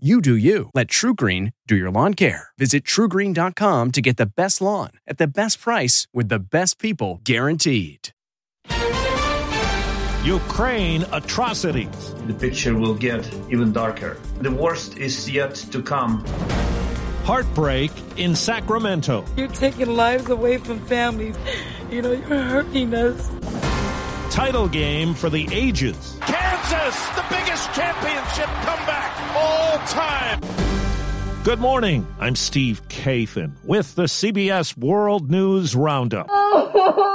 You do you. Let TruGreen do your lawn care. Visit trugreen.com to get the best lawn at the best price with the best people guaranteed. Ukraine atrocities. The picture will get even darker. The worst is yet to come. Heartbreak in Sacramento. You're taking lives away from families. You know, you're hurting us. Title game for the ages. Kansas, the biggest championship comeback all time. Good morning. I'm Steve Kathan with the CBS World News Roundup.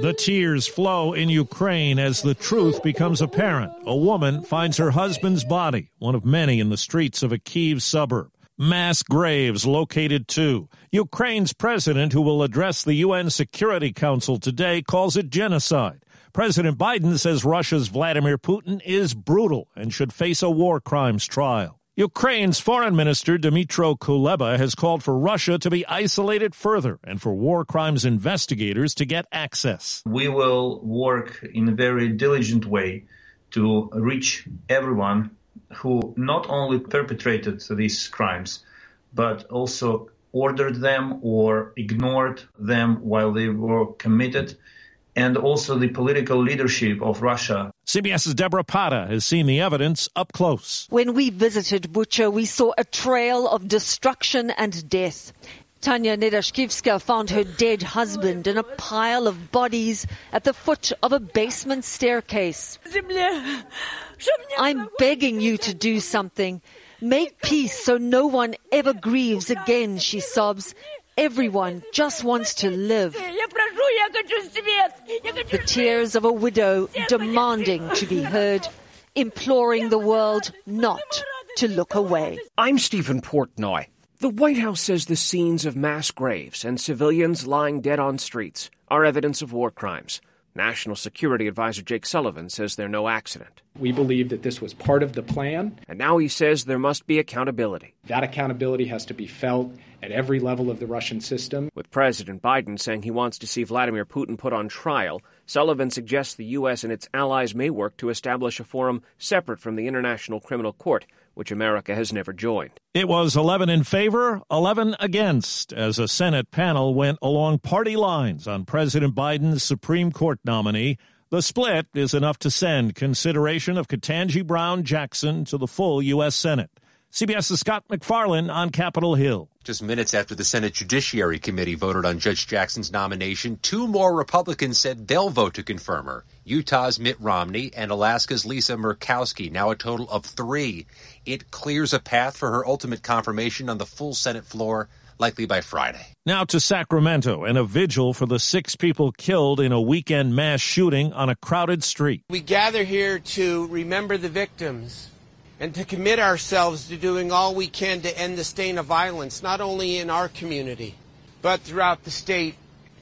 The tears flow in Ukraine as the truth becomes apparent. A woman finds her husband's body, one of many in the streets of a Kiev suburb. Mass graves located too. Ukraine's president, who will address the UN Security Council today, calls it genocide. President Biden says Russia's Vladimir Putin is brutal and should face a war crimes trial. Ukraine's foreign minister Dmytro Kuleba has called for Russia to be isolated further and for war crimes investigators to get access. We will work in a very diligent way to reach everyone who not only perpetrated these crimes, but also ordered them or ignored them while they were committed and also the political leadership of Russia. CBS's Debora Patta has seen the evidence up close. When we visited Bucha, we saw a trail of destruction and death. Tanya Nedashkivska found her dead husband in a pile of bodies at the foot of a basement staircase. I'm begging you to do something. Make peace so no one ever grieves again, she sobs. Everyone just wants to live. The tears of a widow demanding to be heard, imploring the world not to look away. I'm Stephen Portnoy. The White House says the scenes of mass graves and civilians lying dead on streets are evidence of war crimes. National Security Advisor Jake Sullivan says they're no accident. We believe that this was part of the plan. And now he says there must be accountability. That accountability has to be felt at every level of the Russian system. With President Biden saying he wants to see Vladimir Putin put on trial, Sullivan suggests the U.S. and its allies may work to establish a forum separate from the International Criminal Court which America has never joined. It was 11 in favor, 11 against, as a Senate panel went along party lines on President Biden's Supreme Court nominee. The split is enough to send consideration of Ketanji Brown Jackson to the full U.S. Senate. CBS's Scott MacFarlane on Capitol Hill. Just minutes after the Senate Judiciary Committee voted on Judge Jackson's nomination, two more Republicans said they'll vote to confirm her. Utah's Mitt Romney and Alaska's Lisa Murkowski, now a total of three. It clears a path for her ultimate confirmation on the full Senate floor, likely by Friday. Now to Sacramento and a vigil for the six people killed in a weekend mass shooting on a crowded street. We gather here to remember the victims and to commit ourselves to doing all we can to end the stain of violence, not only in our community, but throughout the state,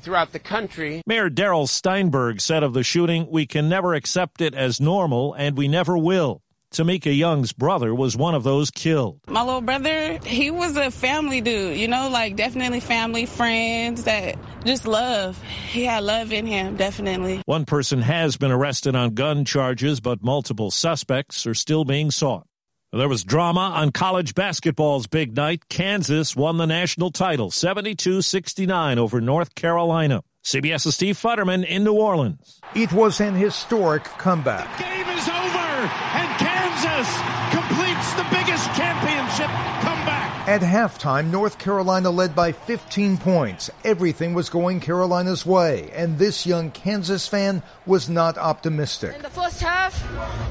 throughout the country. Mayor Darrell Steinberg said of the shooting, We can never accept it as normal, and we never will. Tamika Young's brother was one of those killed. My little brother, he was a family dude, you know, like definitely family, friends that just love. He had love in him, definitely. One person has been arrested on gun charges, but multiple suspects are still being sought. There was drama on college basketball's big night. Kansas won the national title 72 69 over North Carolina. CBS's Steve Futterman in New Orleans. It was an historic comeback. The game is over, and Kansas completes the biggest championship comeback. At halftime, North Carolina led by 15 points. Everything was going Carolina's way, and this young Kansas fan was not optimistic. In the first half,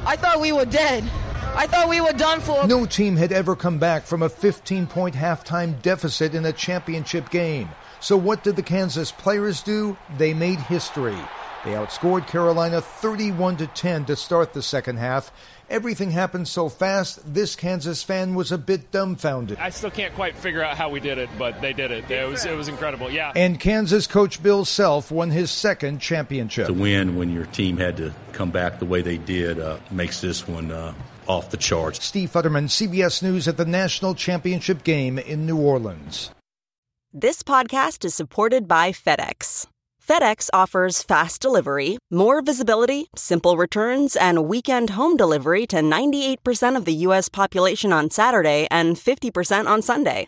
I thought we were dead. I thought we were done for. No team had ever come back from a 15 point halftime deficit in a championship game. So what did the Kansas players do? They made history. They outscored Carolina 31 to 10 to start the second half. Everything happened so fast, this Kansas fan was a bit dumbfounded. I still can't quite figure out how we did it, but they did it. It was it was incredible. Yeah. And Kansas coach Bill Self won his second championship. To win when your team had to come back the way they did uh, makes this one uh, off the charts. Steve Futterman, CBS News at the National Championship game in New Orleans. This podcast is supported by FedEx. FedEx offers fast delivery, more visibility, simple returns, and weekend home delivery to 98% of the U.S. population on Saturday and 50% on Sunday.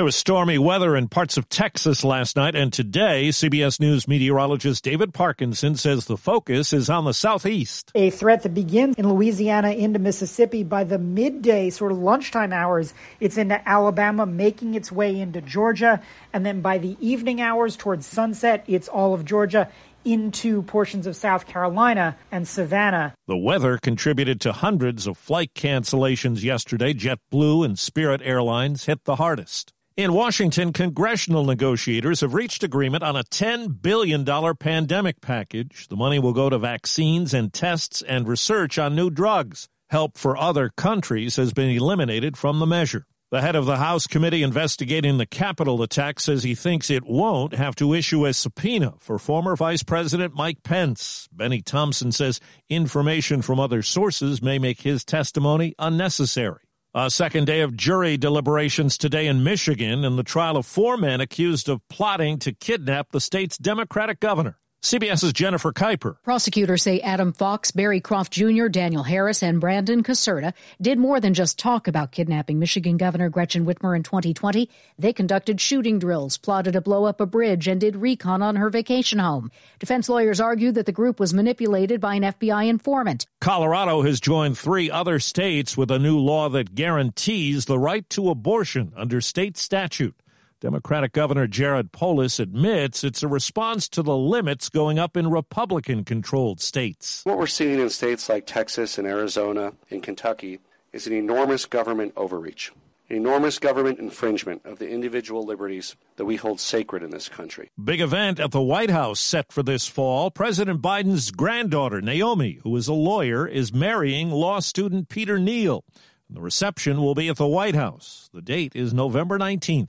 There was stormy weather in parts of Texas last night, and today, CBS News meteorologist David Parkinson says the focus is on the southeast. A threat that begins in Louisiana into Mississippi by the midday, sort of lunchtime hours. It's into Alabama, making its way into Georgia, and then by the evening hours towards sunset, it's all of Georgia into portions of South Carolina and Savannah. The weather contributed to hundreds of flight cancellations yesterday. JetBlue and Spirit Airlines hit the hardest. In Washington, congressional negotiators have reached agreement on a $10 billion pandemic package. The money will go to vaccines and tests and research on new drugs. Help for other countries has been eliminated from the measure. The head of the House committee investigating the Capitol attack says he thinks it won't have to issue a subpoena for former Vice President Mike Pence. Bennie Thompson says information from other sources may make his testimony unnecessary. A second day of jury deliberations today in Michigan in the trial of four men accused of plotting to kidnap the state's Democratic governor. CBS's Jennifer Kuiper. Prosecutors say Adam Fox, Barry Croft Jr., Daniel Harris, and Brandon Caserta did more than just talk about kidnapping Michigan Governor Gretchen Whitmer in 2020. They conducted shooting drills, plotted to blow up a bridge, and did recon on her vacation home. Defense lawyers argue that the group was manipulated by an FBI informant. Colorado has joined three other states with a new law that guarantees the right to abortion under state statute. Democratic Governor Jared Polis admits it's a response to the limits going up in Republican controlled states. What we're seeing in states like Texas and Arizona and Kentucky is an enormous government overreach, an enormous government infringement of the individual liberties that we hold sacred in this country. Big event at the White House set for this fall. President Biden's granddaughter, Naomi, who is a lawyer, is marrying law student Peter Neal. The reception will be at the White House. The date is November 19th.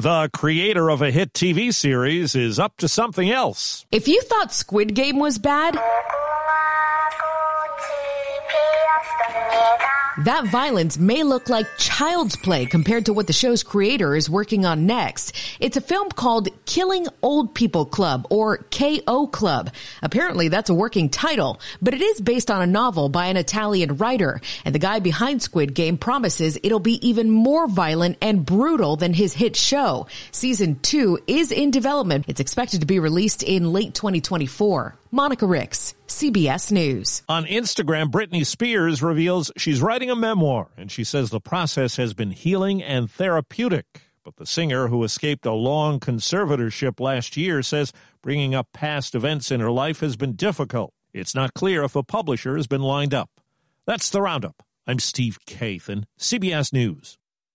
The creator of a hit TV series is up to something else. If you thought Squid Game was bad, that violence may look like child's play compared to what the show's creator is working on next. It's a film called Killing Old People Club or KO Club. Apparently that's a working title, but it is based on a novel by an Italian writer. And the guy behind Squid Game promises it'll be even more violent and brutal than his hit show. Season two is in development. It's expected to be released in late 2024. Monica Ricks, CBS News. On Instagram, Britney Spears reveals she's writing a memoir, and she says the process has been healing and therapeutic. But the singer, who escaped a long conservatorship last year, says bringing up past events in her life has been difficult. It's not clear if a publisher has been lined up. That's the Roundup. I'm Steve Kathan, CBS News.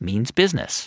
means business.